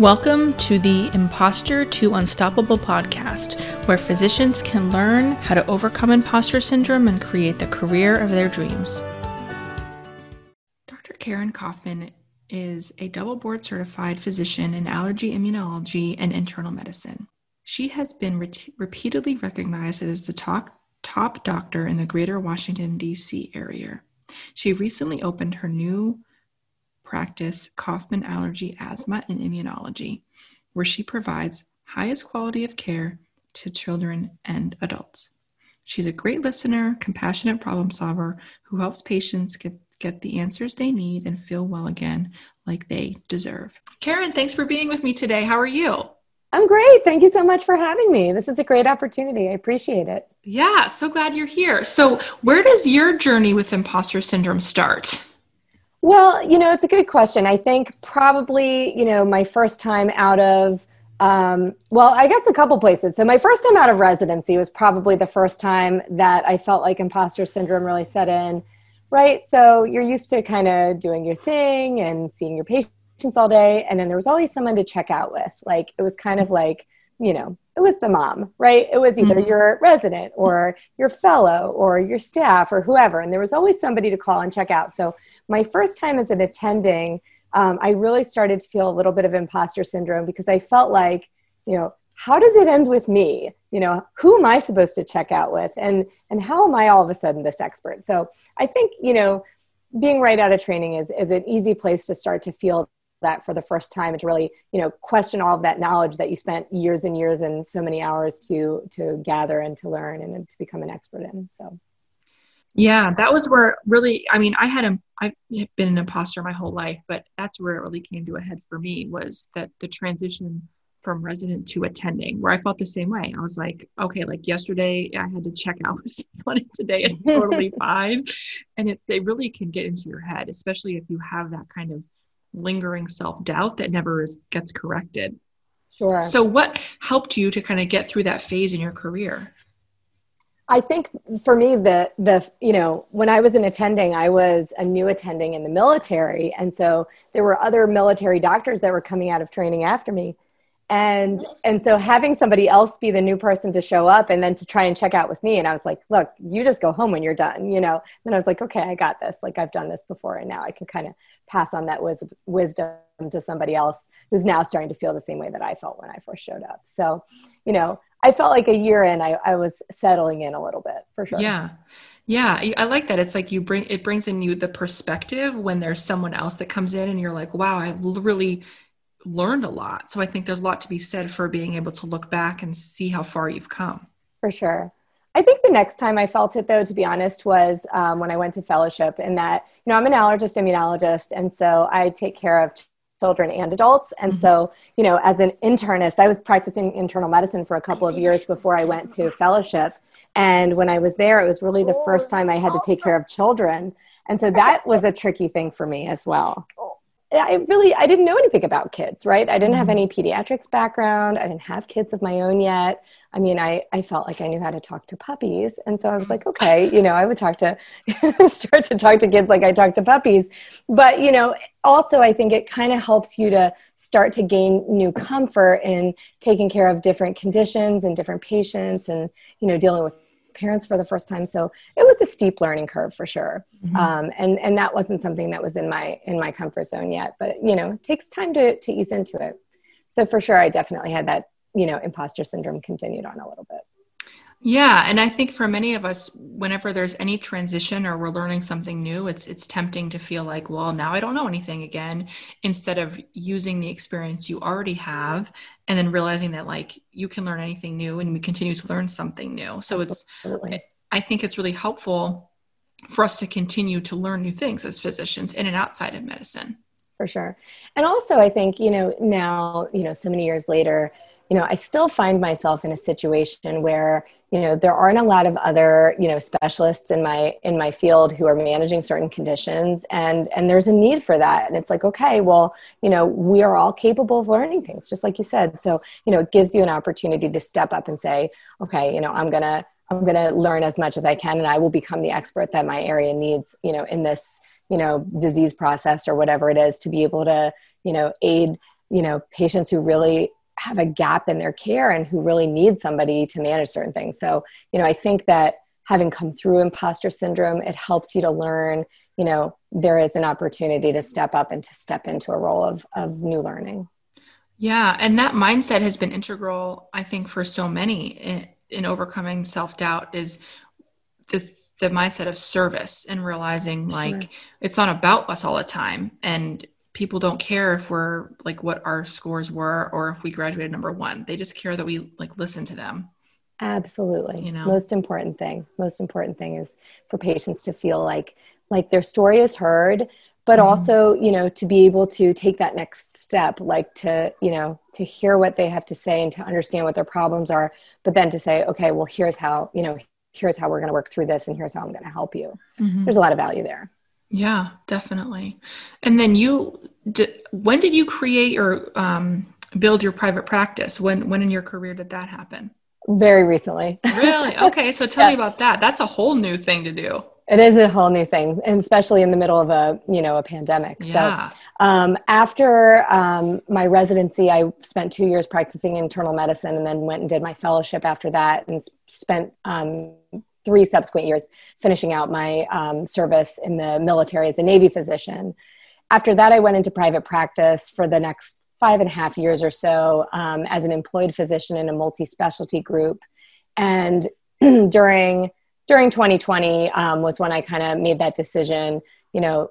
Welcome to the Imposter to Unstoppable podcast, where physicians can learn how to overcome imposter syndrome and create the career of their dreams. Dr. Karen Kaufman is a double board certified physician in allergy immunology and internal medicine. She has been re- repeatedly recognized as the top, top doctor in the greater Washington, D.C. area. She recently opened her new practice Kaufman Allergy, Asthma, and Immunology, where she provides highest quality of care to children and adults. She's a great listener, compassionate problem solver who helps patients get, get the answers they need and feel well again like they deserve. Karen, thanks for being with me today. How are you? I'm great. Thank you so much for having me. This is a great opportunity. I appreciate it. Yeah, so glad you're here. So, where does your journey with imposter syndrome start? Well, you know, it's a good question. I think probably, you know, my first time out of, um, well, I guess a couple places. So, my first time out of residency was probably the first time that I felt like imposter syndrome really set in, right? So, you're used to kind of doing your thing and seeing your patients all day. And then there was always someone to check out with. Like, it was kind of like, you know, it was the mom, right? It was either mm-hmm. your resident or your fellow or your staff or whoever. And there was always somebody to call and check out. So, my first time as an attending, um, I really started to feel a little bit of imposter syndrome because I felt like, you know, how does it end with me? You know, who am I supposed to check out with? And, and how am I all of a sudden this expert? So, I think, you know, being right out of training is, is an easy place to start to feel that for the first time and to really you know question all of that knowledge that you spent years and years and so many hours to to gather and to learn and to become an expert in so. Yeah that was where really i mean i had a i've been an imposter my whole life but that's where it really came to a head for me was that the transition from resident to attending where i felt the same way. I was like okay like yesterday i had to check out with someone today it's totally fine. And it's they really can get into your head especially if you have that kind of lingering self doubt that never is, gets corrected. Sure. So, what helped you to kind of get through that phase in your career? I think for me, the the you know when I was an attending, I was a new attending in the military, and so there were other military doctors that were coming out of training after me, and and so having somebody else be the new person to show up and then to try and check out with me and i was like look you just go home when you're done you know? Then i was like okay i got this. Like i've done this before and now i can kind of pass on that wis- wisdom to somebody else who's now starting to feel the same way that i felt when i first showed up. So you know i felt like a year in i, I was settling in a little bit for sure. Yeah. Yeah, I like that. It's like you bring it brings in you the perspective when there's someone else that comes in and you're like, wow, I've really learned a lot. So I think there's a lot to be said for being able to look back and see how far you've come. For sure. I think the next time I felt it, though, to be honest, was um, when I went to fellowship. And that, you know, I'm an allergist immunologist, and so I take care of children and adults. And mm-hmm. so, you know, as an internist, I was practicing internal medicine for a couple of years before I went to fellowship. And when I was there, it was really the first time I had to take care of children. And so that was a tricky thing for me as well. I really I didn't know anything about kids, right? I didn't have mm-hmm. any pediatrics background. I didn't have kids of my own yet. I mean, I, I felt like I knew how to talk to puppies. And so I was like, okay, you know, I would talk to, start to talk to kids like I talk to puppies. But, you know, also I think it kind of helps you to start to gain new comfort in taking care of different conditions and different patients and, you know, dealing with parents for the first time. So it was a steep learning curve for sure. Mm-hmm. um, and and that wasn't something that was in my in my comfort zone yet but you know it takes time to to ease into it. So for sure i definitely had that you know imposter syndrome continued on a little bit yeah, and I think for many of us, whenever there's any transition or we're learning something new, it's it's tempting to feel like, well, now I don't know anything again, instead of using the experience you already have and then realizing that like you can learn anything new and we continue to learn something new. So Absolutely. it's I think it's really helpful for us to continue to learn new things as physicians in and outside of medicine. For sure. And also I think, you know, now, you know, so many years later, you know, I still find myself in a situation where, you know, there aren't a lot of other, you know, specialists in my in my field who are managing certain conditions and and there's a need for that. And it's like, okay, well, you know, we are all capable of learning things, just like you said. So, you know, it gives you an opportunity to step up and say, okay, you know, I'm gonna I'm gonna learn as much as I can and I will become the expert that my area needs, you know, in this, you know, disease process or whatever it is to be able to, you know, aid you know patients who really have a gap in their care and who really need somebody to manage certain things. So you know i think that having come through imposter syndrome it helps you to learn you know there is an opportunity to step up and to step into a role of of new learning. Yeah and that mindset has been integral i think for so many in, in overcoming self-doubt is the the mindset of service and realizing like sure. it's not about us all the time. And people don't care if we're like what our scores were or if we graduated number one. They just care that we like listen to them. Absolutely. You know? Most important thing most important thing is for patients to feel like like their story is heard but mm-hmm. also you know to be able to take that next step like to you know to hear what they have to say and to understand what their problems are but then to say okay well here's how you know here's how we're going to work through this and here's how i'm going to help you. Mm-hmm. there's a lot of value there yeah definitely. And then you did, when did you create or um, build your private practice? When when in your career did that happen? Very recently. Really? Okay so tell yeah. me about that. That's a whole new thing to do. It is a whole new thing and especially in the middle of a you know a pandemic. Yeah. so um, after um, my residency i spent two years practicing internal medicine and then went and did my fellowship after that and spent um, three subsequent years finishing out my um, service in the military as a navy physician. After that i went into private practice for the next five and a half years or so um, as an employed physician in a multi-specialty group. And during during 2020 um, was when I kind of made that decision, you know,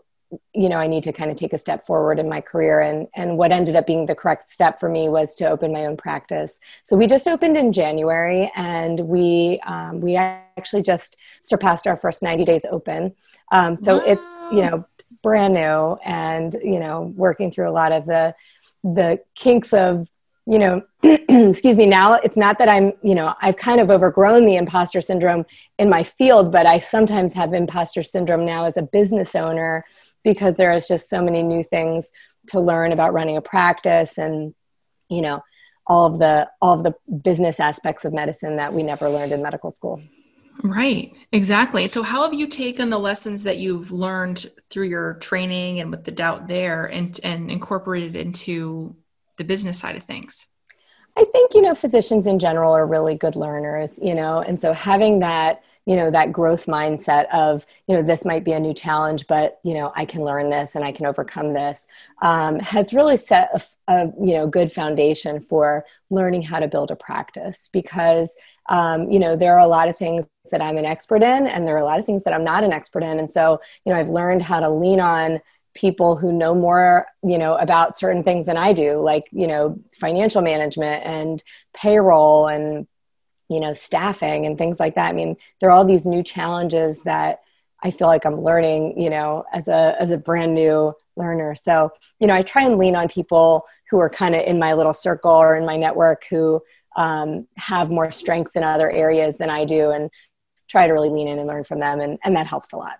you know, I need to kind of take a step forward in my career. And, and what ended up being the correct step for me was to open my own practice. So we just opened in January and we, um, we actually just surpassed our first 90 days open. Um, so wow. it's, you know, brand new and, you know, working through a lot of the, the kinks of you know, excuse me, now it's not that I'm, you know, I've kind of overgrown the imposter syndrome in my field, but I sometimes have imposter syndrome now as a business owner because there is just so many new things to learn about running a practice and, you know, all of the all of the business aspects of medicine that we never learned in medical school. Right, exactly. So, how have you taken the lessons that you've learned through your training and with the doubt there and, and incorporated into the business side of things? I think, you know, physicians in general are really good learners, you know, and so having that, you know, that growth mindset of, you know, this might be a new challenge, but, you know, I can learn this and I can overcome this um, has really set a, a, you know, good foundation for learning how to build a practice because, um, you know, there are a lot of things that I'm an expert in and there are a lot of things that I'm not an expert in. And so, you know, I've learned how to lean on people who know more you know about certain things than i do like you know financial management and payroll and you know staffing and things like that. I mean there are all these new challenges that i feel like i'm learning you know as a as a brand new learner. So you know i try and lean on people who are kind of in my little circle or in my network who um, have more strengths in other areas than i do and try to really lean in and learn from them. And, and that helps a lot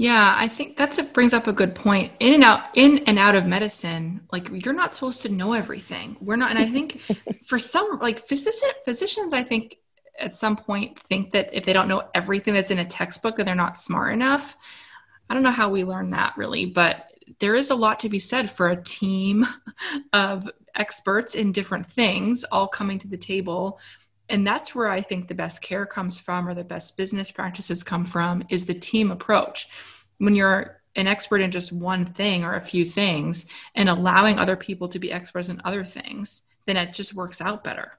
yeah, I think that's it brings up a good point. In and out in and out of medicine, like you're not supposed to know everything. We're not and I think for some like physician, physicians I think at some point think that if they don't know everything that's in a textbook that they're not smart enough. I don't know how we learn that really, but there is a lot to be said for a team of experts in different things all coming to the table and that's where i think the best care comes from or the best business practices come from is the team approach when you're an expert in just one thing or a few things and allowing other people to be experts in other things then it just works out better.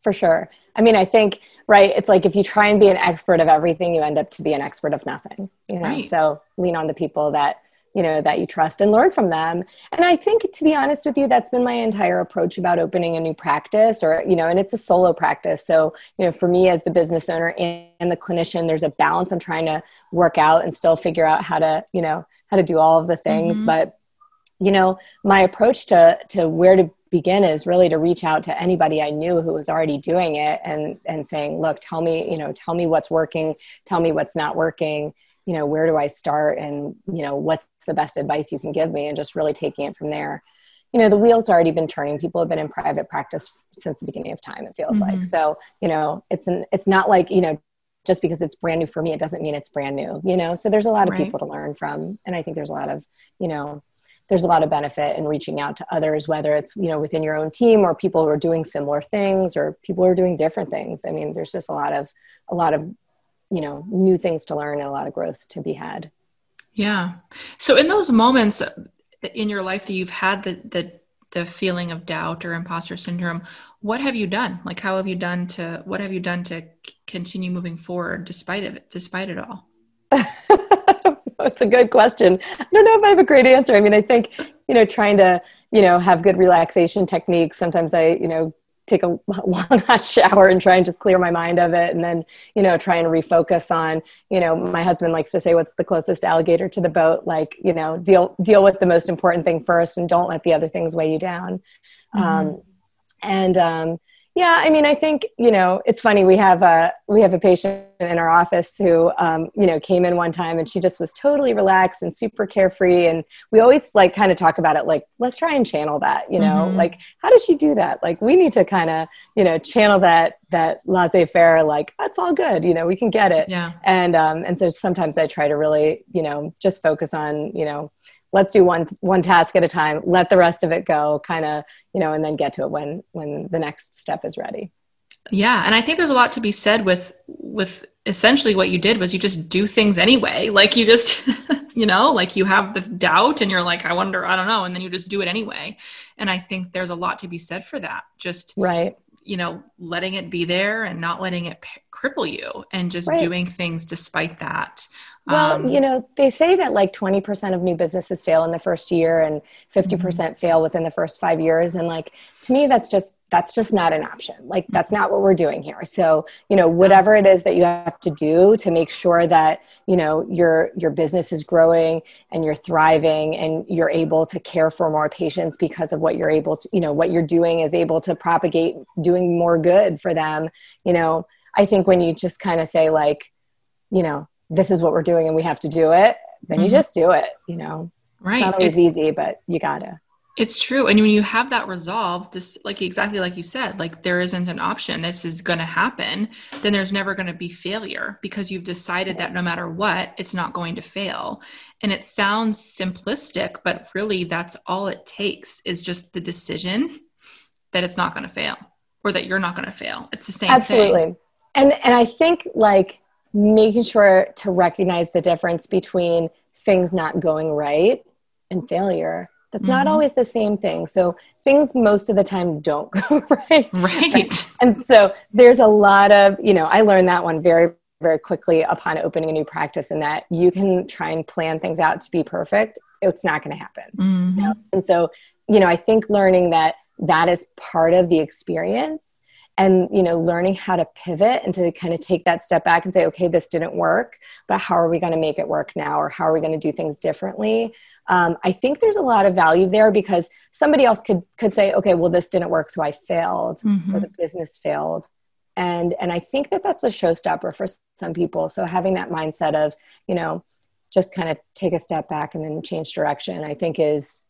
For sure. I mean i think right it's like if you try and be an expert of everything you end up to be an expert of nothing you know? Right. so lean on the people that you know that you trust and learn from them. And i think to be honest with you that's been my entire approach about opening a new practice or you know and it's a solo practice. So you know for me as the business owner and the clinician there's a balance i'm trying to work out and still figure out how to you know how to do all of the things. Mm-hmm. but you know my approach to to where to begin is really to reach out to anybody I knew who was already doing it and and saying, look, tell me, you know, tell me what's working, tell me what's not working, you know where do i start and you know what's the best advice you can give me and just really taking it from there. You know the wheels already been turning. People have been in private practice since the beginning of time it feels mm-hmm. like so you know it's an it's not like you know just because it's brand new for me it doesn't mean it's brand new you know? So there's a lot of right. people to learn from and i think there's a lot of you know there's a lot of benefit in reaching out to others whether it's you know within your own team or people who are doing similar things or people who are doing different things. I mean there's just a lot of a lot of you know new things to learn and a lot of growth to be had yeah so in those moments in your life that you've had the the the feeling of doubt or imposter syndrome what have you done like how have you done to what have you done to continue moving forward despite it despite it all it's a good question. I don't know if I have a great answer. I mean, I think, you know, trying to, you know, have good relaxation techniques. Sometimes I, you know, take a long hot shower and try and just clear my mind of it and then you know try and refocus on you know my husband likes to say what's the closest alligator to the boat like you know deal deal with the most important thing first and don't let the other things weigh you down mm-hmm. um, and um, yeah, I mean, I think you know it's funny. We have a we have a patient in our office who um, you know came in one time and she just was totally relaxed and super carefree. And we always like kind of talk about it like let's try and channel that. You know, mm-hmm. like how does she do that? Like we need to kind of you know channel that that laissez faire. Like that's all good. You know, we can get it. Yeah. And um, and so sometimes I try to really you know just focus on you know let's do one one task at a time let the rest of it go kind of you know and then get to it when when the next step is ready. Yeah and i think there's a lot to be said with with essentially what you did was you just do things anyway. Like you just you know like you have the doubt and you're like i wonder i don't know and then you just do it anyway. And i think there's a lot to be said for that. Just right you know letting it be there and not letting it p- cripple you and just right. doing things despite that. Well, um, you know, they say that like 20% of new businesses fail in the first year and 50% mm hmm fail within the first 5 years. And like to me that's just that's just not an option. Like that's not what we're doing here. So, you know, whatever it is that you have to do to make sure that, you know, your your business is growing and you're thriving and you're able to care for more patients because of what you're able to, you know, what you're doing is able to propagate doing more good for them, you know. I think when you just kind of say like, you know, this is what we're doing and we have to do it, then mm-hmm. you just do it, you know. Right. It's not always it's, easy, but you gotta. It's true. And when you have that resolve, just like exactly like you said, like there isn't an option, this is gonna happen, then there's never gonna be failure because you've decided that no matter what, it's not going to fail. And it sounds simplistic, but really that's all it takes is just the decision that it's not gonna fail or that you're not gonna fail. It's the same thing. Absolutely. Thing. And and I think like making sure to recognize the difference between things not going right and failure that's mm-hmm. not always the same thing so things most of the time don't go right right and so there's a lot of you know i learned that one very very quickly upon opening a new practice and that you can try and plan things out to be perfect it's not going to happen mm-hmm. you know? and so you know i think learning that that is part of the experience and you know learning how to pivot and to kind of take that step back and say okay this didn't work but how are we going to make it work now? Or how are we going to do things differently? Um, i think there's a lot of value there because somebody else could could say okay well this didn't work so i failed mm-hmm. or the business failed. And and i think that that's a showstopper for some people. So having that mindset of you know just kind of take a step back and then change direction i think is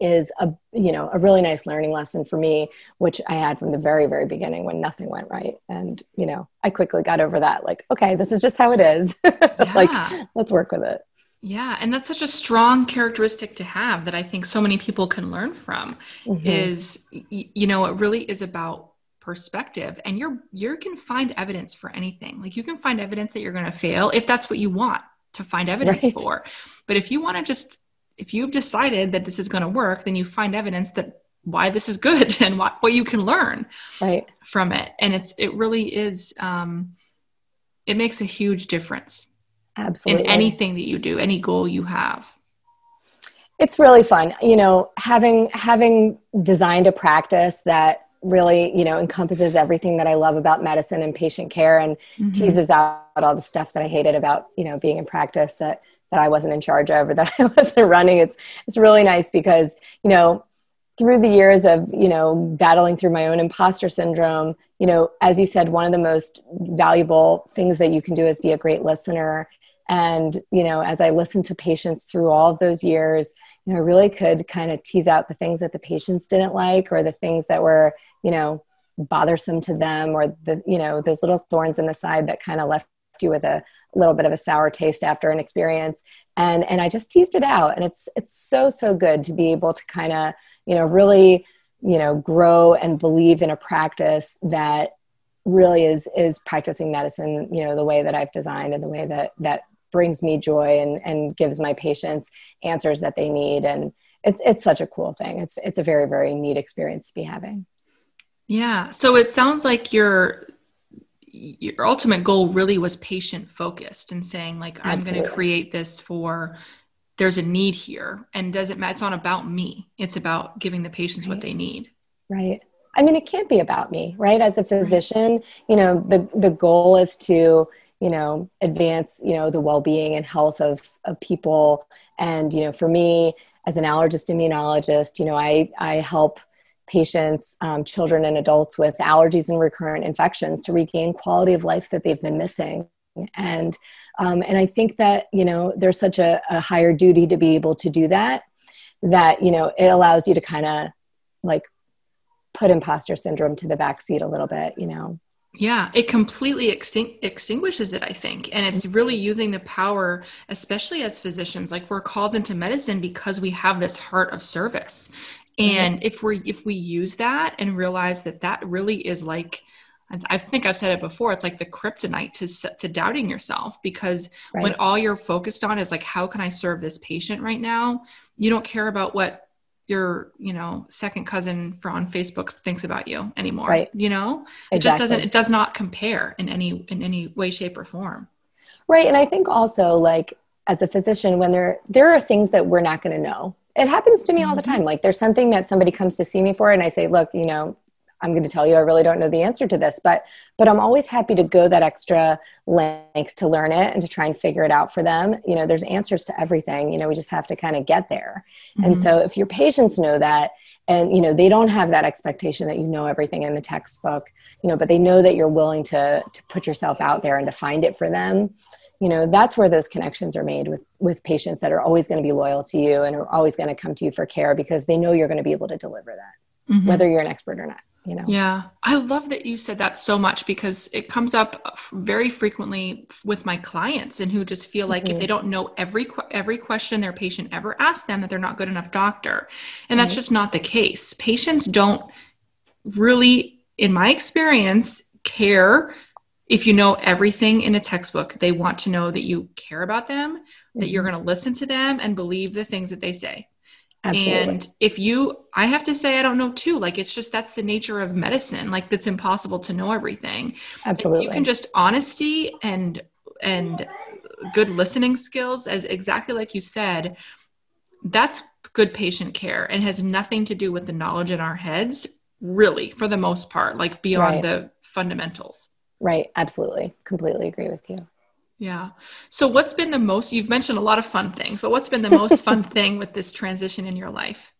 is a you know a really nice learning lesson for me which i had from the very very beginning when nothing went right. And you know i quickly got over that like okay this is just how it is. Yeah. like let's work with it. Yeah. And that's such a strong characteristic to have that i think so many people can learn from mm-hmm. is you know it really is about perspective. And you're you can find evidence for anything. Like you can find evidence that you're going to fail if that's what you want to find evidence right. for. But if you want to just if you've decided that this is going to work, then you find evidence that why this is good and what, what you can learn right. from it. And it's, it really is, um, it makes a huge difference. Absolutely. In anything that you do, any goal you have. It's really fun. You know, having, having designed a practice that really you know encompasses everything that i love about medicine and patient care and mm-hmm. teases out all the stuff that i hated about you know being in practice that that I wasn't in charge of or that I wasn't running. It's it's really nice because you know through the years of you know battling through my own imposter syndrome, you know, as you said, one of the most valuable things that you can do is be a great listener. And you know, as I listened to patients through all of those years, you know, I really could kind of tease out the things that the patients didn't like or the things that were you know bothersome to them or the you know those little thorns in the side that kind of left you with a little bit of a sour taste after an experience. And and i just teased it out. And it's it's so so good to be able to kind of you know really you know grow and believe in a practice that really is is practicing medicine you know the way that i've designed and the way that that brings me joy and and gives my patients answers that they need. And it's it's such a cool thing. It's it's a very very neat experience to be having. Yeah. So it sounds like your your ultimate goal really was patient focused and saying like i'm going to create this for there's a need here. And doesn't matter it's not about me. It's about giving the patients right. what they need. Right. I mean it can't be about me right? As a physician right. you know the the goal is to you know advance you know the well-being and health of of people. And you know for me as an allergist immunologist you know i i help patients, um, children, and adults with allergies and recurrent infections to regain quality of life that they've been missing. And um, and I think that you know there's such a, a higher duty to be able to do that that you know it allows you to kind of like put imposter syndrome to the back seat a little bit. You know. Yeah, it completely extin- extinguishes it, I think. And it's really using the power, especially as physicians, like we're called into medicine because we have this heart of service Mm-hmm. and if we if we use that and realize that that really is like I think I've said it before. It's like the kryptonite to to doubting yourself because right. when all you're focused on is like, how can I serve this patient right now? You don't care about what your you know second cousin for on Facebook thinks about you anymore. Right. You know, exactly. it just doesn't. It does not compare in any in any way, shape, or form. Right, and I think also like as a physician, when there there are things that we're not going to know it happens to me all the mm-hmm. time. Like there's something that somebody comes to see me for, and I say, look, you know, I'm going to tell you I really don't know the answer to this, but but I'm always happy to go that extra length to learn it and to try and figure it out for them. You know, there's answers to everything. You know, we just have to kind of get there. Mm-hmm. And so if your patients know that and you know, they don't have that expectation that you know everything in the textbook, you know, but they know that you're willing to to put yourself out there and to find it for them, you know that's where those connections are made with with patients that are always going to be loyal to you and are always going to come to you for care because they know you're going to be able to deliver that mm-hmm. whether you're an expert or not you know yeah i love that you said that so much because it comes up very frequently with my clients and who just feel like mm-hmm. if they don't know every every question their patient ever asked them that they're not good enough doctor and that's right. just not the case patients don't really in my experience care if you know everything in a textbook, they want to know that you care about them, mm-hmm. that you're mm-hmm. going to listen to them and believe the things that they say. Absolutely. And if you, I have to say, I don't know too. Like, it's just that's the nature of medicine. Like, it's impossible to know everything. Absolutely. If you can just honesty and, and good listening skills, as exactly like you said, that's good patient care and has nothing to do with the knowledge in our heads, really, for the most part, like beyond right. the fundamentals. Right. Absolutely. Completely agree with you. Yeah. So, what's been the most, you've mentioned a lot of fun things, but what's been the most fun thing with this transition in your life?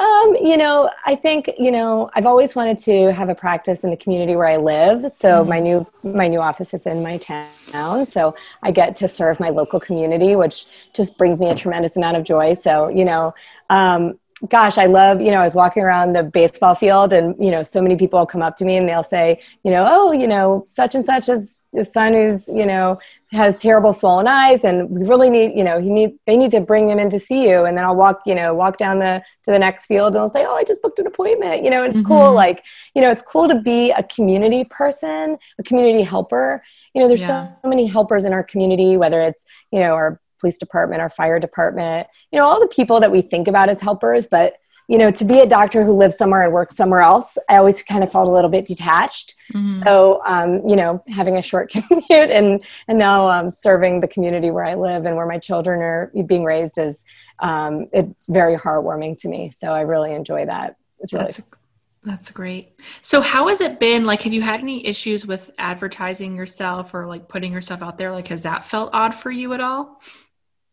Um, you know, I think, you know, I've always wanted to have a practice in the community where I live. So mm-hmm. my new my new office is in my town. So I get to serve my local community, which just brings me a tremendous amount of joy. So, you know, um, gosh, I love, you know, I was walking around the baseball field and, you know, so many people come up to me and they'll say, you know, oh, you know, such and such is a son who's, you know, has terrible swollen eyes and we really need, you know, he need, they need to bring him in to see you. And then I'll walk, you know, walk down the, to the next field and they'll say, oh, I just booked an appointment, you know, it's mm-hmm. cool. Like, you know, it's cool to be a community person, a community helper. You know, there's yeah. so many helpers in our community, whether it's, you know, our police department, our fire department, you know, all the people that we think about as helpers. But, you know, to be a doctor who lives somewhere and works somewhere else, I always kind of felt a little bit detached. Mm-hmm. So, um, you know, having a short commute and, and now um, serving the community where I live and where my children are being raised is, um, it's very heartwarming to me. So I really enjoy that. It's really That's- that's great. So how has it been? Like, have you had any issues with advertising yourself or like putting yourself out there? Like, has that felt odd for you at all?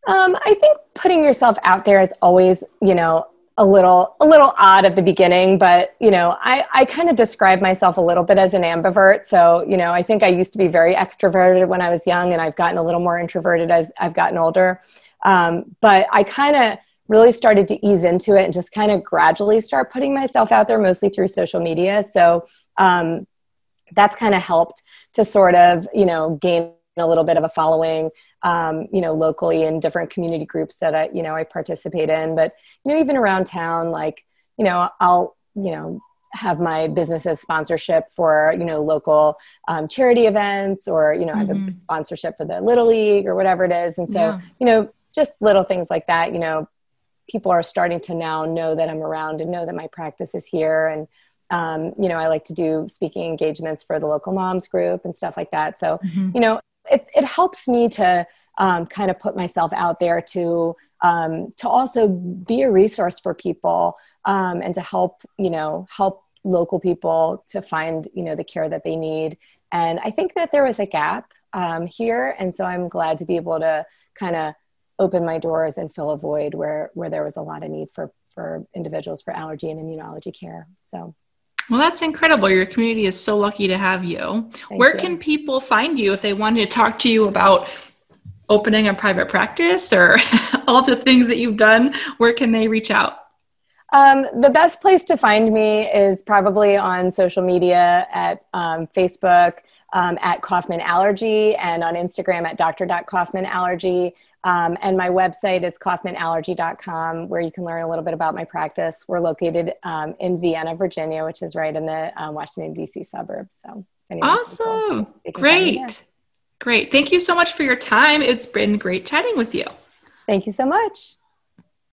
Um, I think putting yourself out there is always, you know, a little a little odd at the beginning, but you know, I, I kind of describe myself a little bit as an ambivert. So, you know, I think I used to be very extroverted when I was young, and I've gotten a little more introverted as I've gotten older. Um, but I kind of really started to ease into it and just kind of gradually start putting myself out there, mostly through social media. So um, that's kind of helped to sort of, you know, gain a little bit of a following, um, you know, locally in different community groups that I, you know, I participate in. But you know, even around town, like you know, I'll you know have my business's sponsorship for you know local um, charity events or you know mm-hmm. I have a mm-hmm. sponsorship for the little league or whatever it is and so yeah. you know just little things like that you know people are starting to now know that i'm around and know that my practice is here and um, you know i like to do speaking engagements for the local moms group and stuff like that so mm-hmm. you know it, it helps me to um, kind of put myself out there to um, to also be a resource for people um, and to help you know help local people to find you know the care that they need. And i think that there was a gap um, here and so i'm glad to be able to kind of open my doors and fill a void where where there was a lot of need for for individuals for allergy and immunology care. So well, that's incredible. Your community is so lucky to have you. Thank Where you. can people find you if they wanted to talk to you about opening a private practice or all the things that you've done? Where can they reach out? Um, the best place to find me is probably on social media at um, Facebook um, at Kaufman Allergy and on Instagram at Dr. Kaufman Allergy. Um, and my website is kaufmanallergy.com, where you can learn a little bit about my practice. We're located um, in Vienna, Virginia, which is right in the um, Washington, D.C. suburbs. So, awesome. Great. Great. Thank you so much for your time. It's been great chatting with you. Thank you so much.